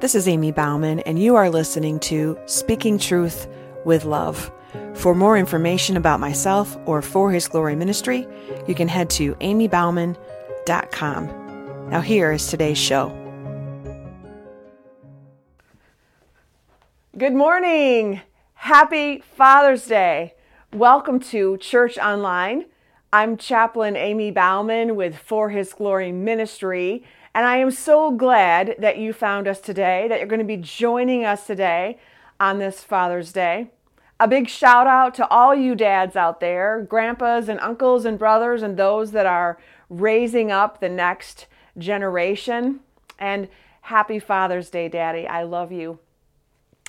This is Ammie Bouwman, and you are listening to Speaking Truth with Love. For more information about myself or For His Glory Ministry, you can head to ammiebouwman.com. Now, here is today's show. Good morning. Happy Father's Day. Welcome to Church Online. I'm Chaplain Ammie Bouwman with For His Glory Ministry. And I am so glad that you found us today, that you're going to be joining us today on this Father's Day. A big shout out to all you dads out there, grandpas and uncles and brothers, and those that are raising up the next generation. And happy Father's Day, Daddy. I love you.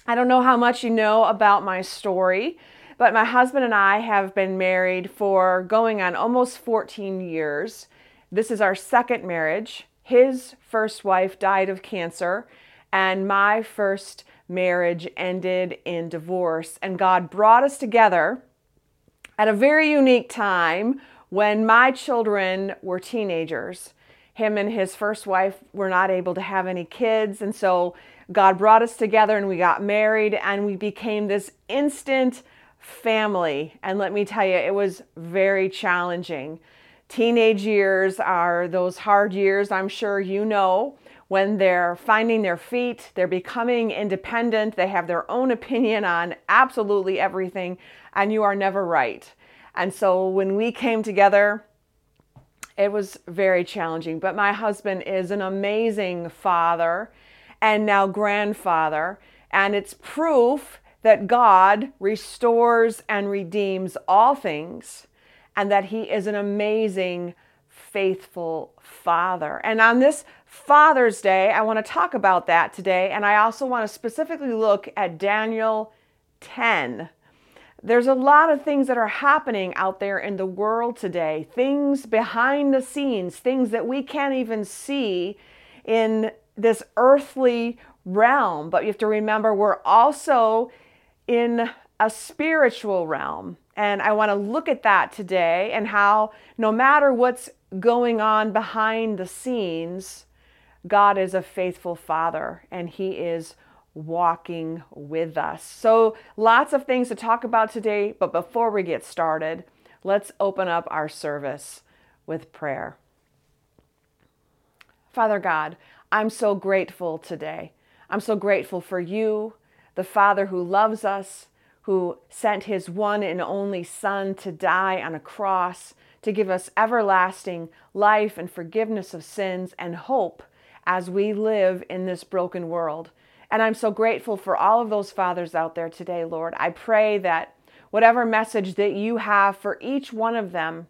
I don't know how much you know about my story, but my husband and I have been married for going on almost 14 years. This is our second marriage. His first wife died of cancer, and my first marriage ended in divorce. And God brought us together at a very unique time when my children were teenagers. Him and his first wife were not able to have any kids, and so God brought us together and we got married and we became this instant family. And let me tell you, it was very challenging. Teenage years are those hard years, I'm sure you know, when they're finding their feet, they're becoming independent, they have their own opinion on absolutely everything, and you are never right. And so when we came together, it was very challenging. But my husband is an amazing father and now grandfather, and it's proof that God restores and redeems all things and that He is an amazing, faithful Father. And on this Father's Day, I want to talk about that today. And I also want to specifically look at Daniel 10. There's a lot of things that are happening out there in the world today, things behind the scenes, things that we can't even see in this earthly realm. But you have to remember, we're also in a spiritual realm. And I want to look at that today and how no matter what's going on behind the scenes, God is a faithful Father and He is walking with us. So, lots of things to talk about today, but before we get started, let's open up our service with prayer. Father God, I'm so grateful today. I'm so grateful for you, the Father who loves us, who sent his one and only Son to die on a cross to give us everlasting life and forgiveness of sins and hope as we live in this broken world. And I'm so grateful for all of those fathers out there today, Lord. I pray that whatever message that you have for each one of them,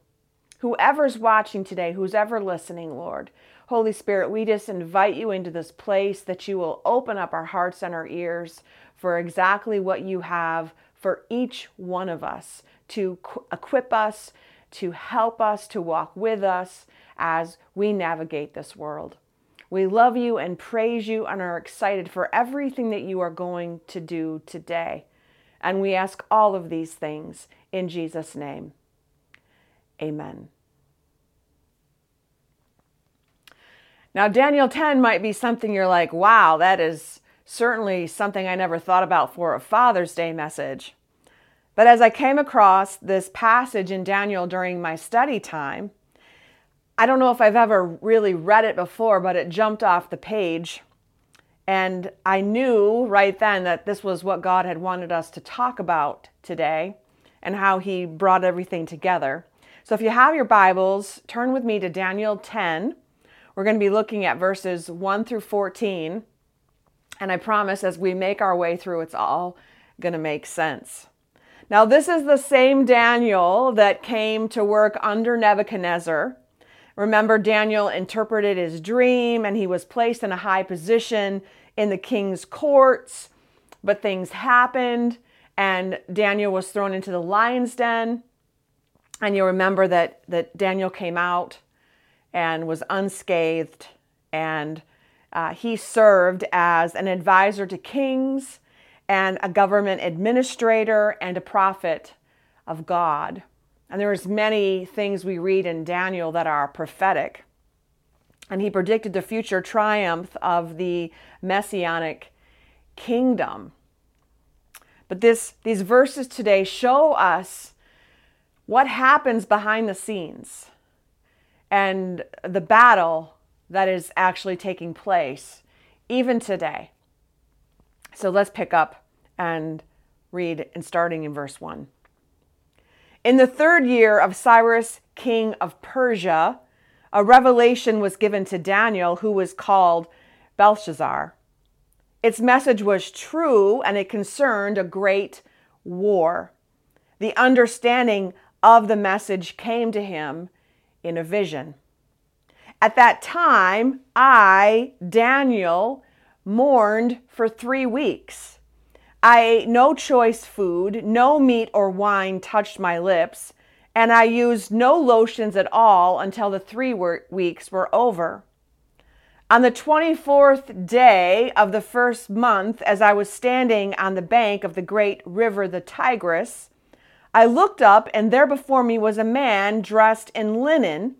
whoever's watching today, who's ever listening, Lord, Holy Spirit, we just invite you into this place that you will open up our hearts and our ears for exactly what you have for each one of us to equip us, to help us, to walk with us as we navigate this world. We love you and praise you and are excited for everything that you are going to do today. And we ask all of these things in Jesus' name. Amen. Now, Daniel 10 might be something you're like, wow, that is certainly something I never thought about for a Father's Day message. But as I came across this passage in Daniel during my study time, I don't know if I've ever really read it before, but it jumped off the page. And I knew right then that this was what God had wanted us to talk about today and how He brought everything together. So if you have your Bibles, turn with me to Daniel 10. We're going to be looking at verses 1 through 14. And I promise as we make our way through, it's all going to make sense. Now, this is the same Daniel that came to work under Nebuchadnezzar. Remember, Daniel interpreted his dream and he was placed in a high position in the king's courts, but things happened and Daniel was thrown into the lion's den. And you remember that, that Daniel came out and was unscathed and uh, he served as an advisor to kings and a government administrator and a prophet of God. And there's many things we read in Daniel that are prophetic. and he predicted the future triumph of the messianic kingdom. But this, these verses today show us what happens behind the scenes and the battle that is actually taking place even today. So let's pick up and read and starting in verse 1. In the third year of Cyrus, king of Persia, a revelation was given to Daniel, who was called Belshazzar. Its message was true and it concerned a great war. The understanding of the message came to him in a vision. At that time, I, Daniel, mourned for three weeks. I ate no choice food, no meat or wine touched my lips and I used no lotions at all until the three weeks were over. On the 24th day of the first month, as I was standing on the bank of the great river, the Tigris, I looked up, and there before me was a man dressed in linen,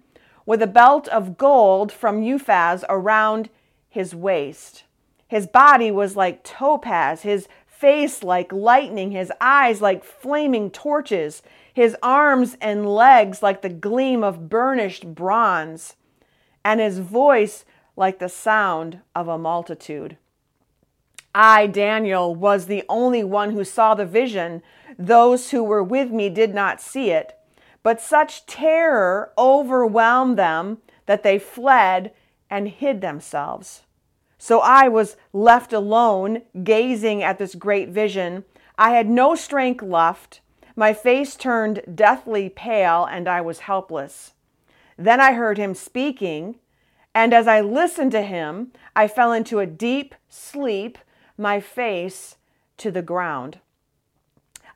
with a belt of gold from Uphaz around his waist. His body was like topaz, his face like lightning, his eyes like flaming torches his arms and legs like the gleam of burnished bronze, and his voice like the sound of a multitude. I, Daniel, was the only one who saw the vision. Those who were with me did not see it, but such terror overwhelmed them that they fled and hid themselves. So I was left alone, gazing at this great vision. I had no strength left my face turned deathly pale, and I was helpless. Then I heard him speaking, and as I listened to him, I fell into a deep sleep, my face to the ground.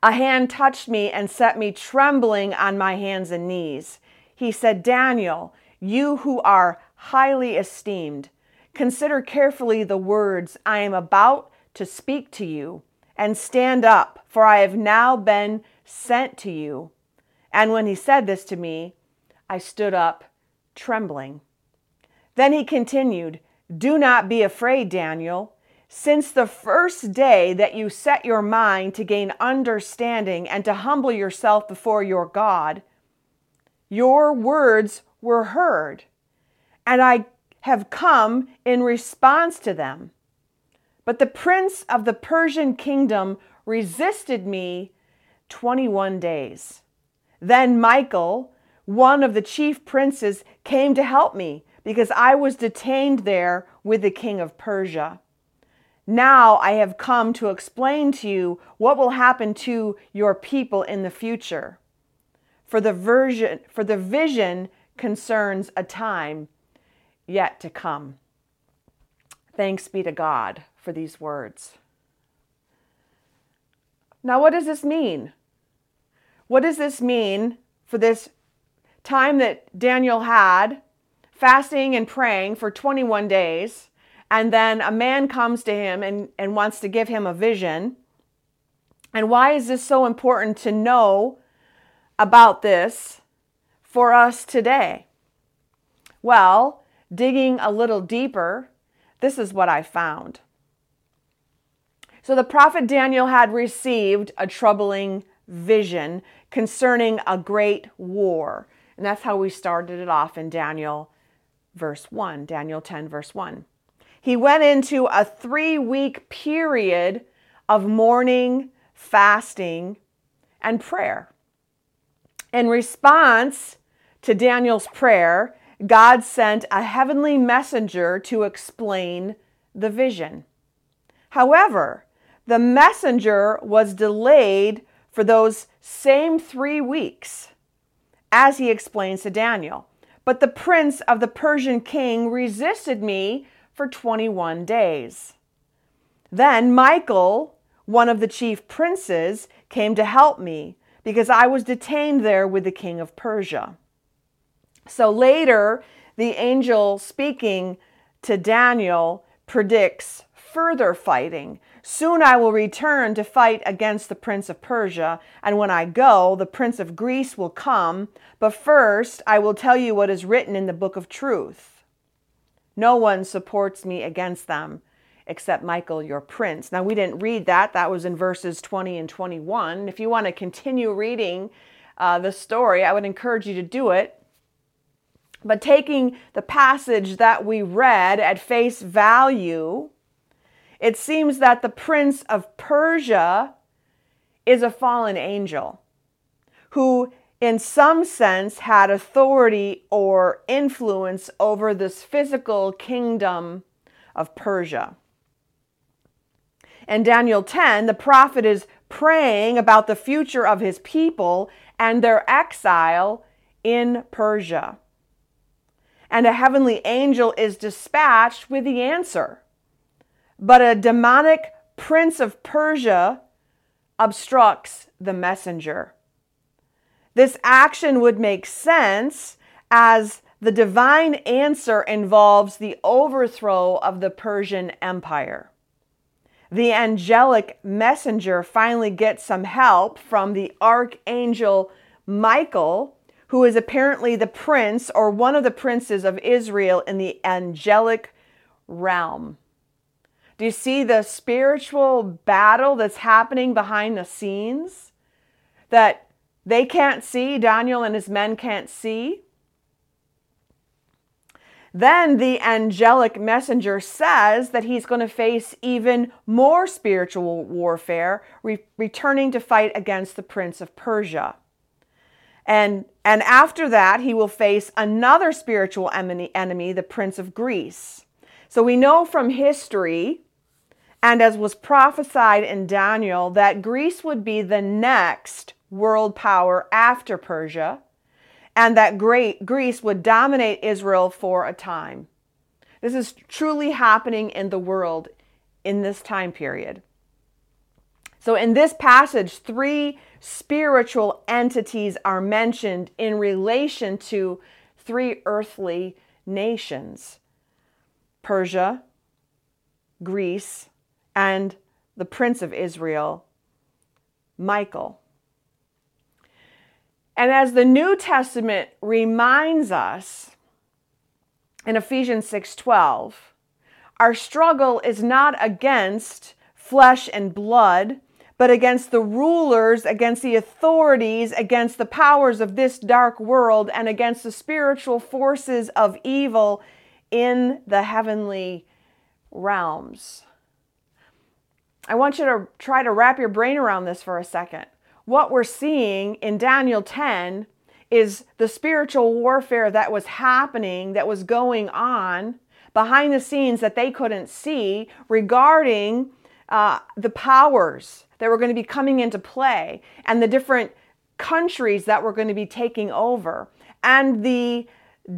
A hand touched me and set me trembling on my hands and knees. He said, Daniel, you who are highly esteemed, consider carefully the words I am about to speak to you, and stand up, for I have now been sent to you. And when he said this to me, I stood up trembling. Then he continued, Do not be afraid, Daniel. Since the first day that you set your mind to gain understanding and to humble yourself before your God, your words were heard, and I have come in response to them. But the prince of the Persian kingdom resisted me 21 days. Then Michael, one of the chief princes, came to help me because I was detained there with the king of Persia. Now I have come to explain to you what will happen to your people in the future. For the, version, for the vision concerns a time yet to come. Thanks be to God for these words. Now, what does this mean? What does this mean for this time that Daniel had fasting and praying for 21 days? And then a man comes to him and, and wants to give him a vision. And why is this so important to know about this for us today? Well, digging a little deeper, this is what I found. So the prophet Daniel had received a troubling vision concerning a great war. And that's how we started it off in Daniel verse 1, Daniel 10, verse 1. He went into a three week period of mourning, fasting, and prayer. In response to Daniel's prayer, God sent a heavenly messenger to explain the vision. However, the messenger was delayed for those same three weeks, as he explains to Daniel. But the prince of the Persian king resisted me for 21 days. Then Michael, one of the chief princes, came to help me because I was detained there with the king of Persia. So later, the angel speaking to Daniel predicts further fighting. Soon I will return to fight against the prince of Persia, and when I go, the prince of Greece will come. But first, I will tell you what is written in the book of truth. No one supports me against them except Michael, your prince. Now, we didn't read that. That was in verses 20 and 21. If you want to continue reading uh, the story, I would encourage you to do it. But taking the passage that we read at face value, it seems that the prince of Persia is a fallen angel who, in some sense, had authority or influence over this physical kingdom of Persia. In Daniel 10, the prophet is praying about the future of his people and their exile in Persia. And a heavenly angel is dispatched with the answer. But a demonic prince of Persia obstructs the messenger. This action would make sense as the divine answer involves the overthrow of the Persian Empire. The angelic messenger finally gets some help from the archangel Michael, who is apparently the prince or one of the princes of Israel in the angelic realm. Do you see the spiritual battle that's happening behind the scenes that they can't see, Daniel and his men can't see? Then the angelic messenger says that he's going to face even more spiritual warfare, re- returning to fight against the prince of Persia. And, and after that, he will face another spiritual enemy, enemy, the prince of Greece. So we know from history and as was prophesied in Daniel, that Greece would be the next world power after Persia, and that great Greece would dominate Israel for a time. This is truly happening in the world in this time period. So, in this passage, three spiritual entities are mentioned in relation to three earthly nations Persia, Greece, and the prince of Israel, Michael. And as the New Testament reminds us in Ephesians 6:12, our struggle is not against flesh and blood, but against the rulers, against the authorities, against the powers of this dark world, and against the spiritual forces of evil in the heavenly realms. I want you to try to wrap your brain around this for a second. What we're seeing in Daniel 10 is the spiritual warfare that was happening, that was going on behind the scenes that they couldn't see regarding uh, the powers that were going to be coming into play and the different countries that were going to be taking over and the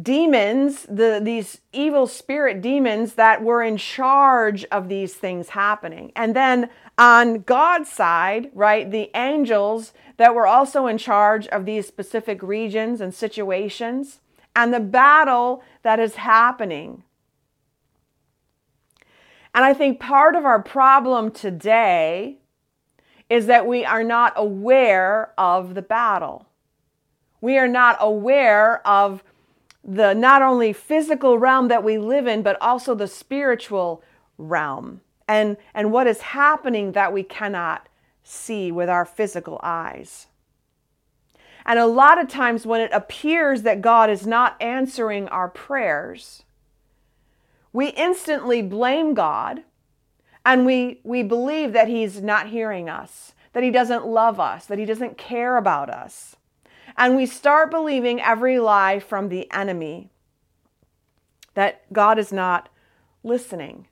demons, the these evil spirit demons that were in charge of these things happening. And then on God's side, right, the angels that were also in charge of these specific regions and situations and the battle that is happening. And I think part of our problem today is that we are not aware of the battle. We are not aware of the not only physical realm that we live in, but also the spiritual realm and, and what is happening that we cannot see with our physical eyes. And a lot of times, when it appears that God is not answering our prayers, we instantly blame God and we, we believe that He's not hearing us, that He doesn't love us, that He doesn't care about us and we start believing every lie from the enemy that God is not listening.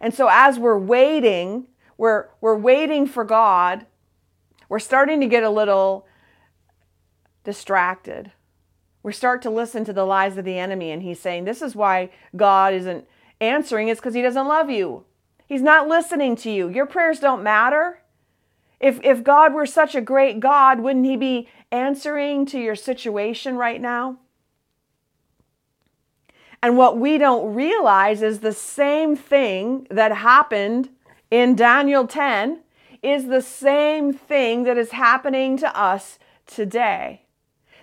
And so as we're waiting, we're, we're waiting for God, we're starting to get a little distracted. We start to listen to the lies of the enemy, and he's saying, This is why God isn't answering, it's because he doesn't love you. He's not listening to you. Your prayers don't matter. If, if God were such a great God, wouldn't He be answering to your situation right now? And what we don't realize is the same thing that happened in Daniel 10 is the same thing that is happening to us today.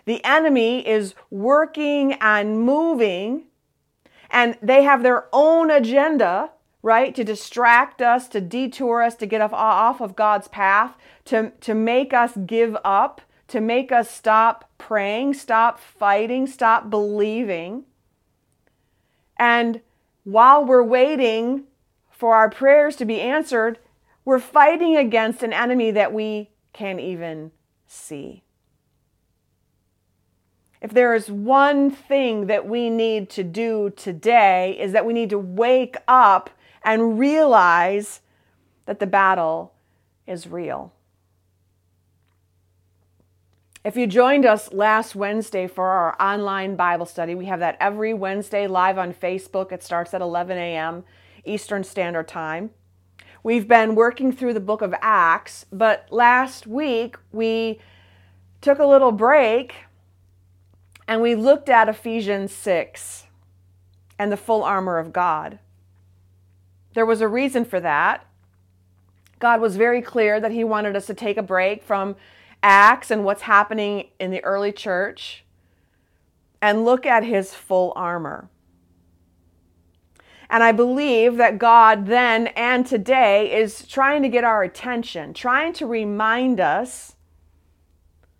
The enemy is working and moving, And they have their own agenda, right, to distract us, to detour us, to get off, off of God's path, to, to make us give up, to make us stop praying, stop fighting, stop believing. And while we're waiting for our prayers to be answered, we're fighting against an enemy that we can't even see. If there is one thing that we need to do today, is that we need to wake up and realize that the battle is real. If you joined us last Wednesday for our online Bible study, we have that every Wednesday live on Facebook. It starts at 11 a.m. Eastern Standard Time. We've been working through the book of Acts, but last week we took a little break and we looked at Ephesians 6 and the full armor of God. There was a reason for that. God was very clear that He wanted us to take a break from Acts and what's happening in the early church and look at His full armor. And I believe that God then and today is trying to get our attention, trying to remind us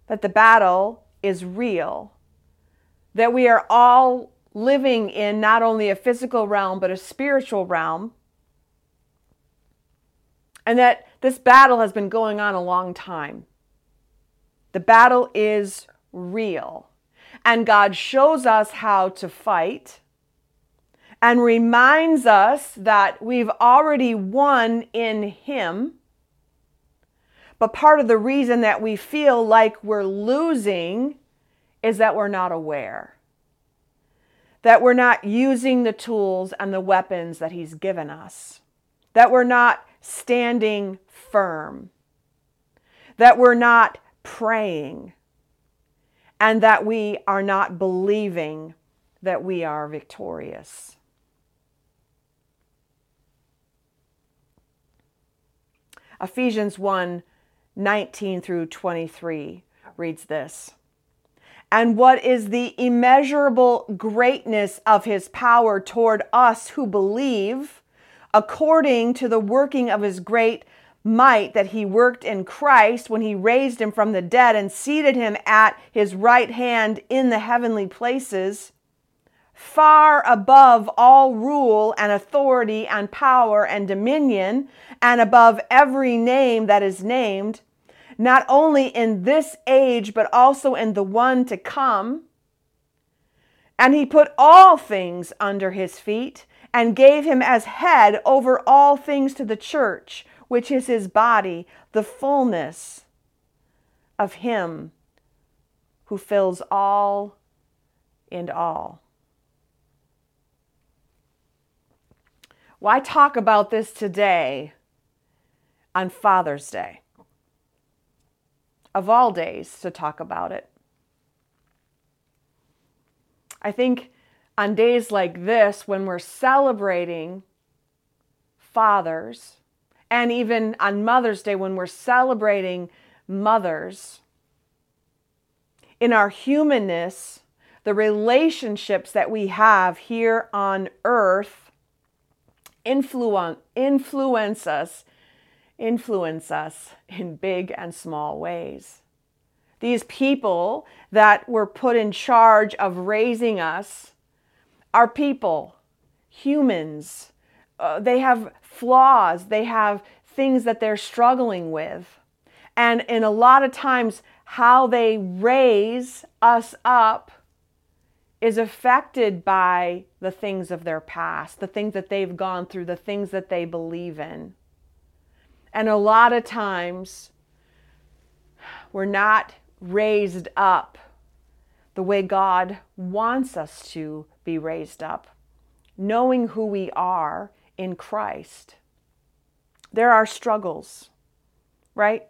that the battle is real, that we are all living in not only a physical realm, but a spiritual realm, and that this battle has been going on a long time. The battle is real, and God shows us how to fight and reminds us that we've already won in Him. But part of the reason that we feel like we're losing is that we're not aware, that we're not using the tools and the weapons that He's given us, that we're not standing firm, that we're not praying, and that we are not believing that we are victorious. Ephesians 1 19 through 23 reads this. And what is the immeasurable greatness of his power toward us who believe, according to the working of his great might that he worked in Christ when he raised him from the dead and seated him at his right hand in the heavenly places? far above all rule and authority and power and dominion, and above every name that is named, not only in this age, but also in the one to come. And he put all things under his feet and gave him as head over all things to the church, which is his body, the fullness of him who fills all and all. Why talk about this today on Father's Day? Of all days to talk about it. I think on days like this, when we're celebrating fathers, and even on Mother's Day, when we're celebrating mothers, in our humanness, the relationships that we have here on earth influence, influence us, influence us in big and small ways. These people that were put in charge of raising us are people, humans. Uh, they have flaws, they have things that they're struggling with. And in a lot of times, how they raise us up is affected by the things of their past, the things that they've gone through, the things that they believe in. And a lot of times, we're not raised up the way God wants us to be raised up, knowing who we are in Christ. There are struggles, right?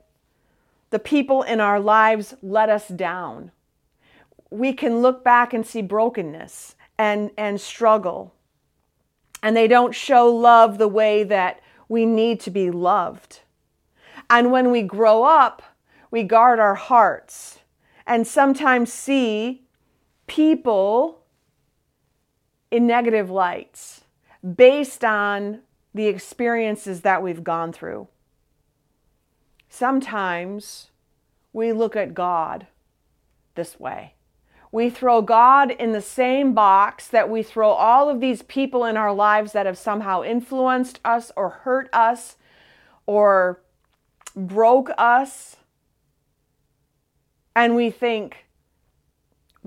The people in our lives let us down we can look back and see brokenness and, and struggle. And they don't show love the way that we need to be loved. And when we grow up, we guard our hearts and sometimes see people in negative lights based on the experiences that we've gone through. Sometimes we look at God this way. We throw God in the same box that we throw all of these people in our lives that have somehow influenced us or hurt us or broke us. And we think,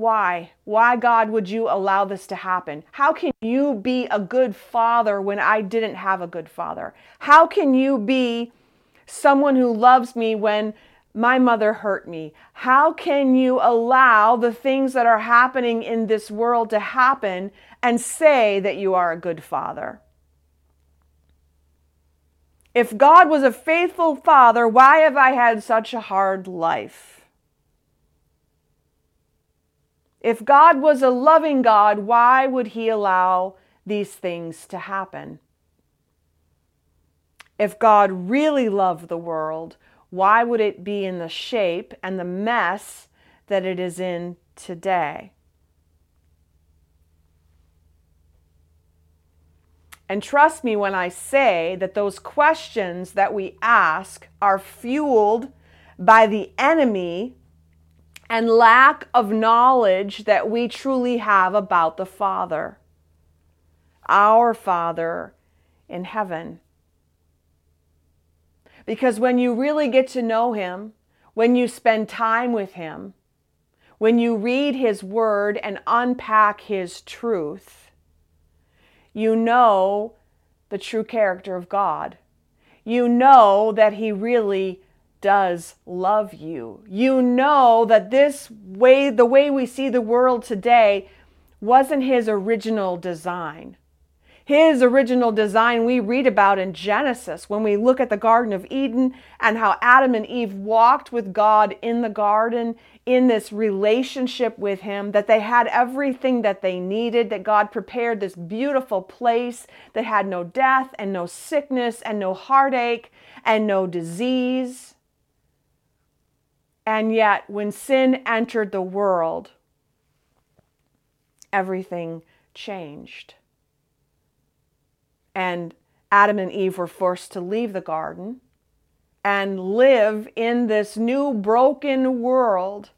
why? Why, God, would you allow this to happen? How can you be a good father when I didn't have a good father? How can you be someone who loves me when my mother hurt me? How can you allow the things that are happening in this world to happen and say that you are a good father? If God was a faithful father, why have I had such a hard life? If God was a loving God, why would he allow these things to happen? If God really loved the world, why would it be in the shape and the mess that it is in today? And trust me when I say that those questions that we ask are fueled by the enemy and lack of knowledge that we truly have about the Father, our Father in heaven. Because when you really get to know Him, when you spend time with Him, when you read His Word and unpack His truth, you know the true character of God. You know that He really does love you. You know that this way, the way we see the world today, wasn't His original design his original design we read about in Genesis when we look at the Garden of Eden and how Adam and Eve walked with God in the garden in this relationship with Him, that they had everything that they needed, that God prepared this beautiful place that had no death and no sickness and no heartache and no disease. And yet, when sin entered the world, everything changed and Adam and Eve were forced to leave the garden and live in this new broken world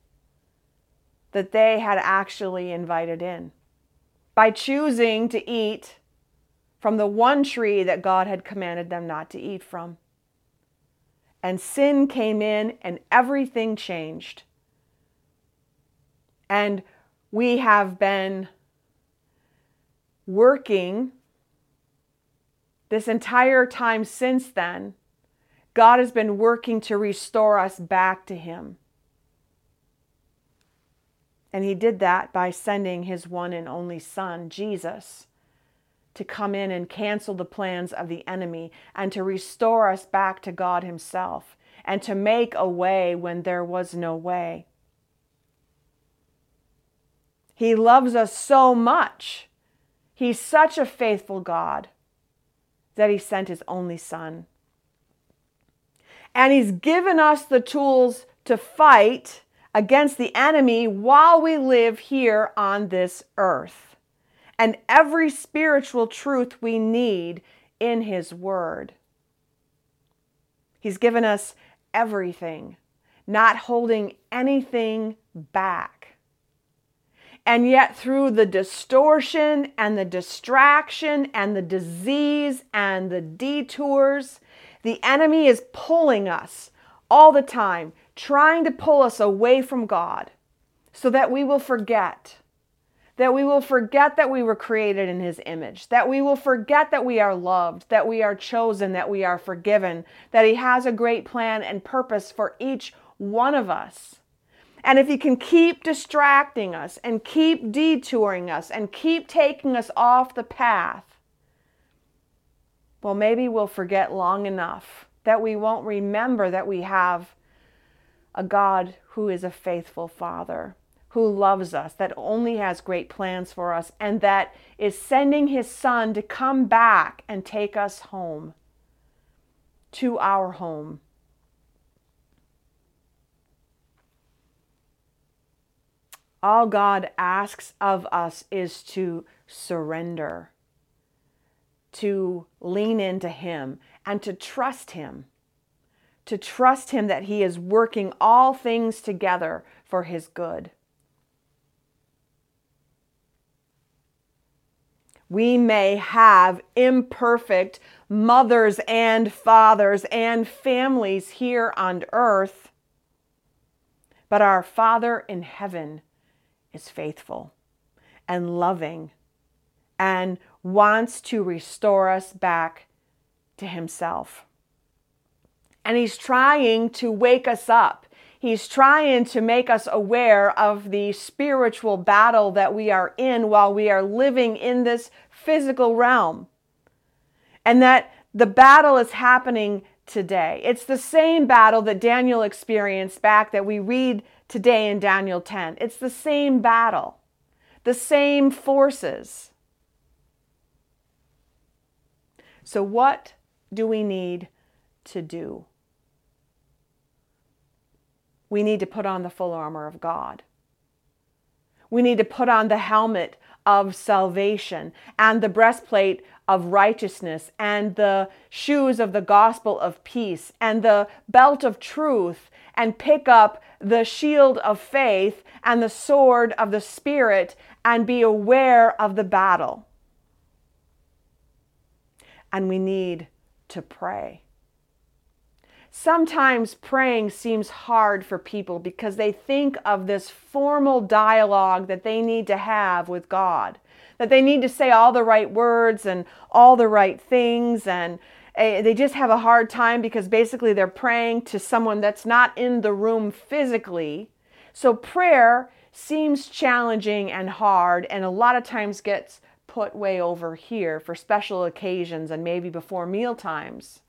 that they had actually invited in by choosing to eat from the one tree that God had commanded them not to eat from. And sin came in and everything changed. And we have been working this entire time since then, God has been working to restore us back to Him. And He did that by sending His one and only Son, Jesus, to come in and cancel the plans of the enemy and to restore us back to God Himself and to make a way when there was no way. He loves us so much. He's such a faithful God that he sent his only son. And he's given us the tools to fight against the enemy while we live here on this earth. And every spiritual truth we need in his word. He's given us everything, not holding anything back. And yet, through the distortion and the distraction and the disease and the detours, the enemy is pulling us all the time, trying to pull us away from God so that we will forget. That we will forget that we were created in His image, that we will forget that we are loved, that we are chosen, that we are forgiven, that He has a great plan and purpose for each one of us. And if he can keep distracting us and keep detouring us and keep taking us off the path, well, maybe we'll forget long enough that we won't remember that we have a God who is a faithful Father, who loves us, that only has great plans for us, and that is sending his Son to come back and take us home to our home All God asks of us is to surrender, to lean into Him, and to trust Him. To trust Him that He is working all things together for His good. We may have imperfect mothers and fathers and families here on earth, but our Father in heaven is faithful and loving and wants to restore us back to Himself. And He's trying to wake us up. He's trying to make us aware of the spiritual battle that we are in while we are living in this physical realm. And that the battle is happening today. It's the same battle that Daniel experienced back that we read today in Daniel 10. It's the same battle, the same forces. So, what do we need to do? We need to put on the full armor of God. We need to put on the helmet of salvation and the breastplate of righteousness and the shoes of the gospel of peace and the belt of truth and pick up the shield of faith and the sword of the Spirit and be aware of the battle. And we need to pray. Sometimes praying seems hard for people because they think of this formal dialogue that they need to have with God, that they need to say all the right words and all the right things, and eh, they just have a hard time because basically they're praying to someone that's not in the room physically. So prayer seems challenging and hard, and a lot of times gets put way over here for special occasions and maybe before meal times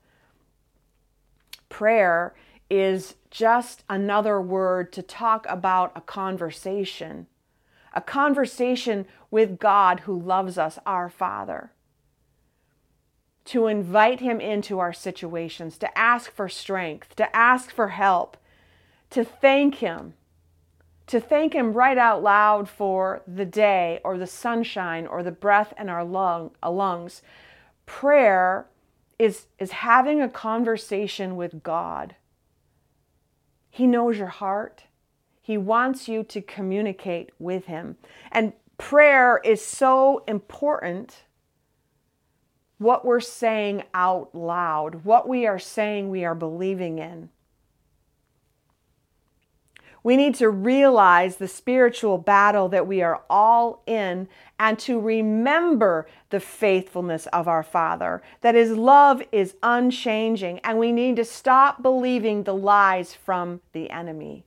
prayer is just another word to talk about a conversation, a conversation with God who loves us, our Father. To invite Him into our situations, to ask for strength, to ask for help, to thank Him, to thank Him right out loud for the day or the sunshine or the breath in our lung, lungs. Prayer is, is having a conversation with God. He knows your heart. He wants you to communicate with Him. And prayer is so important. What we're saying out loud, what we are saying we are believing in. We need to realize the spiritual battle that we are all in and to remember the faithfulness of our Father, that His love is unchanging, and we need to stop believing the lies from the enemy.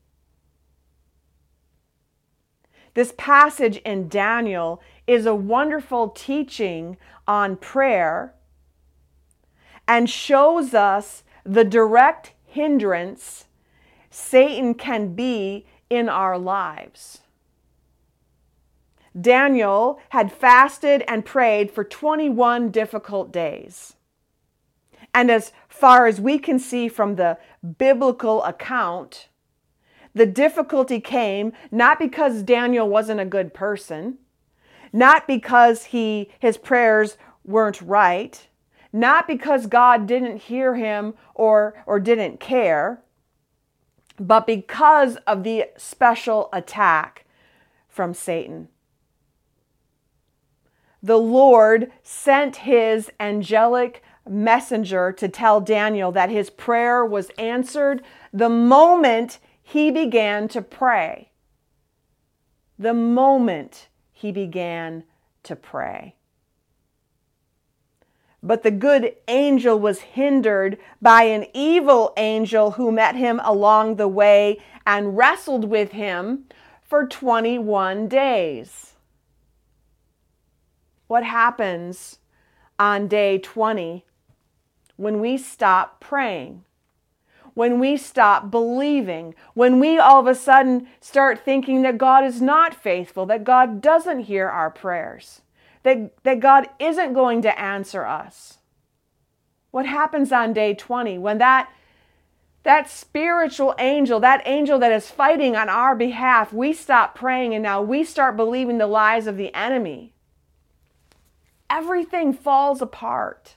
This passage in Daniel is a wonderful teaching on prayer and shows us the direct hindrance Satan can be in our lives. Daniel had fasted and prayed for 21 difficult days. And as far as we can see from the biblical account, the difficulty came not because Daniel wasn't a good person, not because he his prayers weren't right, not because God didn't hear him or or didn't care, but because of the special attack from Satan. The Lord sent his angelic messenger to tell Daniel that his prayer was answered the moment he began to pray. The moment he began to pray. But the good angel was hindered by an evil angel who met him along the way and wrestled with him for 21 days. What happens on day 20 when we stop praying? When we stop believing, when we all of a sudden start thinking that God is not faithful, that God doesn't hear our prayers that, that God isn't going to answer us. What happens on day 20 when that that spiritual angel, that angel that is fighting on our behalf, we stop praying and now we start believing the lies of the enemy. everything falls apart.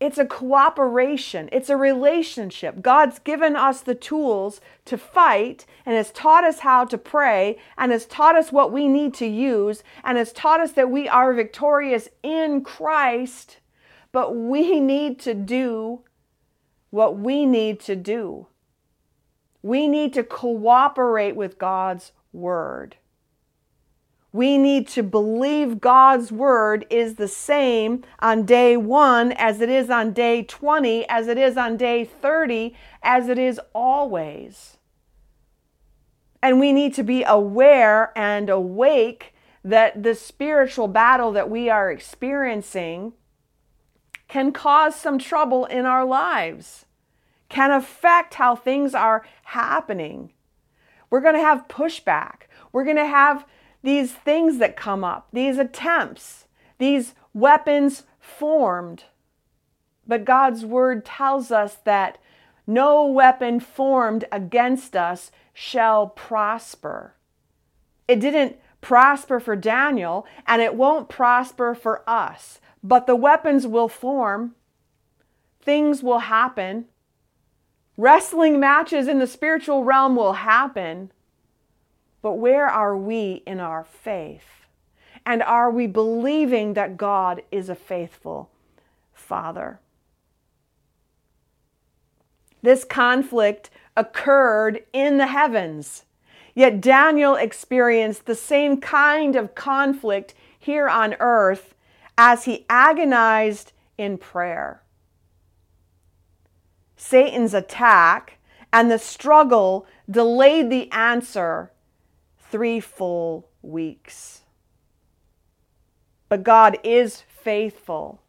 It's a cooperation, it's a relationship. God's given us the tools to fight and has taught us how to pray and has taught us what we need to use and has taught us that we are victorious in Christ, but we need to do what we need to do. We need to cooperate with God's word. We need to believe God's word is the same on day one as it is on day 20, as it is on day 30, as it is always. And we need to be aware and awake that the spiritual battle that we are experiencing can cause some trouble in our lives, can affect how things are happening. We're going to have pushback. We're going to have these things that come up, these attempts, these weapons formed. But God's word tells us that no weapon formed against us shall prosper. It didn't prosper for Daniel, and it won't prosper for us. But the weapons will form, things will happen, wrestling matches in the spiritual realm will happen. But where are we in our faith? And are we believing that God is a faithful Father? This conflict occurred in the heavens. Yet Daniel experienced the same kind of conflict here on earth as he agonized in prayer. Satan's attack and the struggle delayed the answer three full weeks. But God is faithful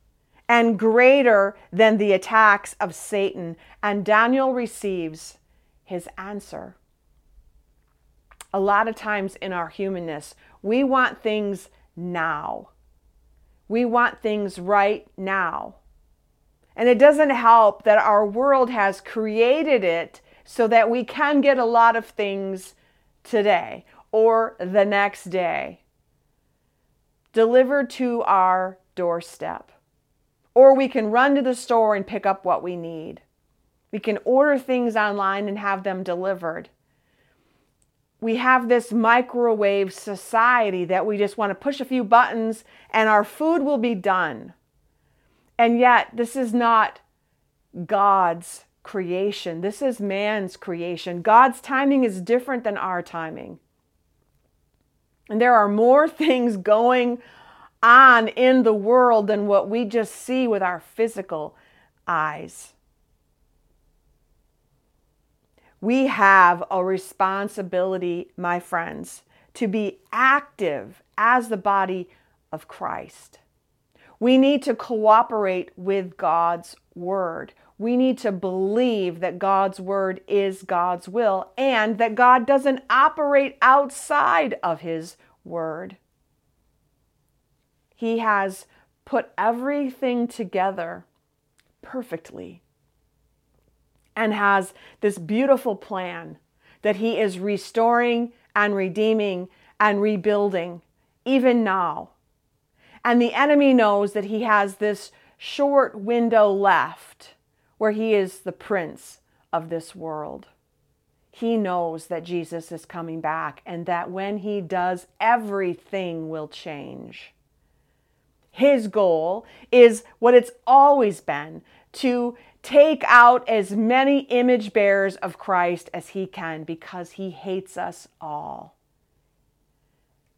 and greater than the attacks of Satan, and Daniel receives his answer. A lot of times in our humanness, we want things now. We want things right now. And it doesn't help that our world has created it so that we can get a lot of things today or the next day, delivered to our doorstep. Or we can run to the store and pick up what we need. We can order things online and have them delivered. We have this microwave society that we just want to push a few buttons and our food will be done. And yet, this is not God's creation. This is man's creation. God's timing is different than our timing. And there are more things going on in the world than what we just see with our physical eyes. We have a responsibility, my friends, to be active as the body of Christ. We need to cooperate with God's word we need to believe that God's word is God's will and that God doesn't operate outside of his word. He has put everything together perfectly and has this beautiful plan that he is restoring and redeeming and rebuilding even now. And the enemy knows that he has this short window left where he is the prince of this world. He knows that Jesus is coming back and that when he does, everything will change. His goal is what it's always been to take out as many image bearers of Christ as he can because he hates us all.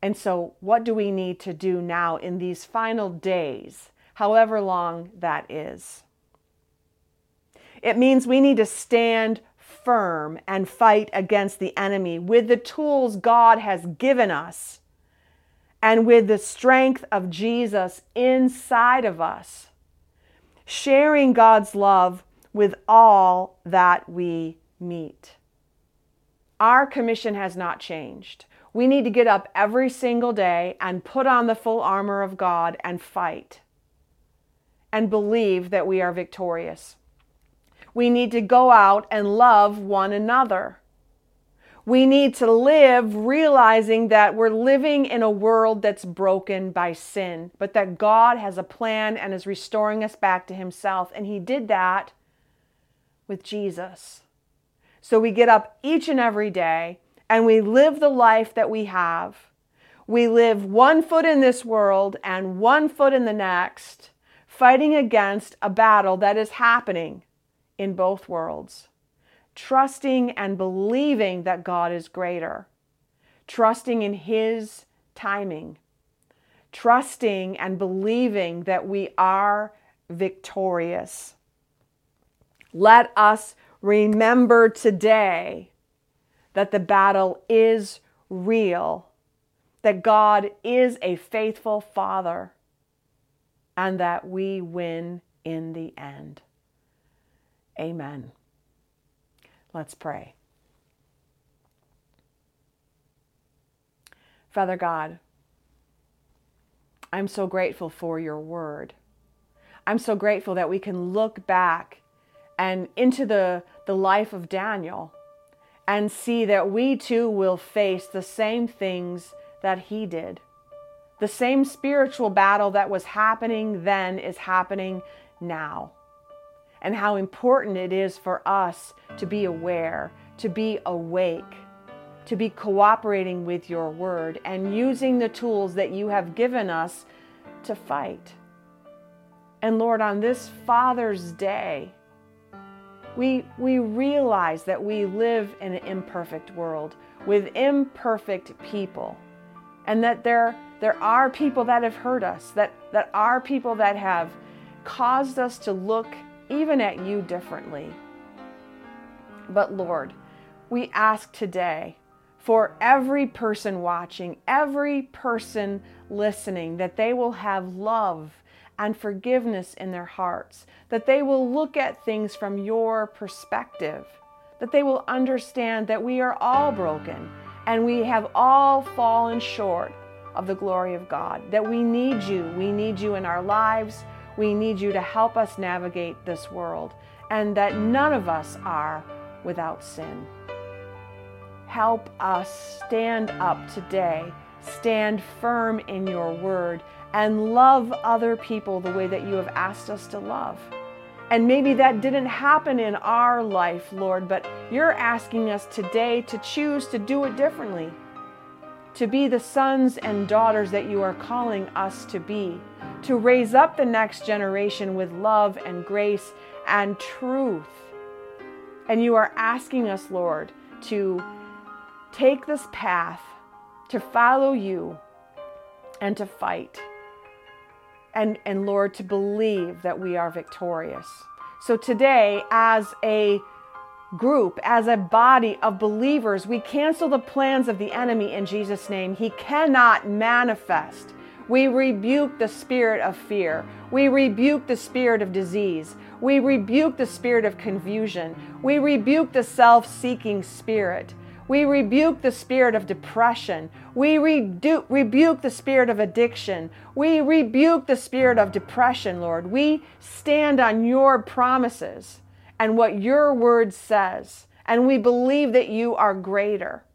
And so, what do we need to do now in these final days, however long that is? It means we need to stand firm and fight against the enemy with the tools God has given us and with the strength of Jesus inside of us, sharing God's love with all that we meet. Our commission has not changed. We need to get up every single day and put on the full armor of God and fight and believe that we are victorious. We need to go out and love one another. We need to live realizing that we're living in a world that's broken by sin, but that God has a plan and is restoring us back to Himself. And He did that with Jesus. So we get up each and every day and we live the life that we have. We live one foot in this world and one foot in the next, fighting against a battle that is happening in both worlds trusting and believing that God is greater, trusting in His timing, trusting and believing that we are victorious. Let us remember today that the battle is real, that God is a faithful Father, and that we win in the end. Amen. Let's pray. Father God, I'm so grateful for your word. I'm so grateful that we can look back and into the, the life of Daniel and see that we too will face the same things that he did. The same spiritual battle that was happening then is happening now and how important it is for us to be aware, to be awake, to be cooperating with your word and using the tools that you have given us to fight. And Lord, on this Father's Day, we, we realize that we live in an imperfect world with imperfect people, and that there, there are people that have hurt us, that, that are people that have caused us to look even at you differently. But Lord, we ask today for every person watching, every person listening, that they will have love and forgiveness in their hearts, that they will look at things from your perspective, that they will understand that we are all broken and we have all fallen short of the glory of God, that we need you. We need you in our lives. We need you to help us navigate this world, and that none of us are without sin. Help us stand up today, stand firm in your word, and love other people the way that you have asked us to love. And maybe that didn't happen in our life, Lord, but you're asking us today to choose to do it differently, to be the sons and daughters that you are calling us to be to raise up the next generation with love and grace and truth. And you are asking us, Lord, to take this path, to follow you, and to fight. And, and Lord, to believe that we are victorious. So today, as a group, as a body of believers, we cancel the plans of the enemy in Jesus' name. He cannot manifest we rebuke the spirit of fear. We rebuke the spirit of disease. We rebuke the spirit of confusion. We rebuke the self seeking spirit. We rebuke the spirit of depression. We redu- rebuke the spirit of addiction. We rebuke the spirit of depression, Lord. We stand on your promises and what your word says, and we believe that you are greater.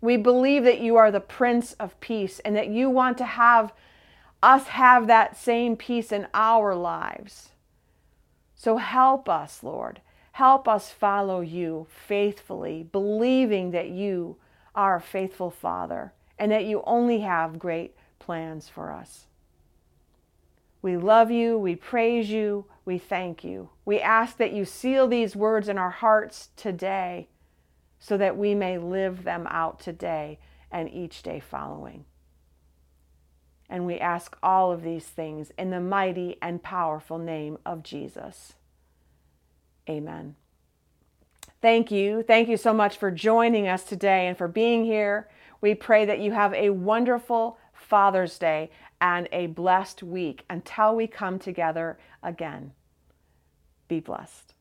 We believe that you are the Prince of Peace and that you want to have us have that same peace in our lives. So help us, Lord. Help us follow you faithfully, believing that you are a faithful Father and that you only have great plans for us. We love you, we praise you, we thank you. We ask that you seal these words in our hearts today so that we may live them out today and each day following. And we ask all of these things in the mighty and powerful name of Jesus. Amen. Thank you. Thank you so much for joining us today and for being here. We pray that you have a wonderful Father's Day and a blessed week until we come together again. Be blessed.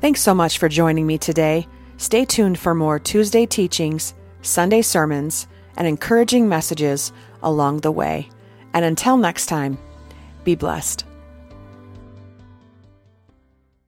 Thanks so much for joining me today. Stay tuned for more Tuesday teachings, Sunday sermons, and encouraging messages along the way. And until next time, be blessed.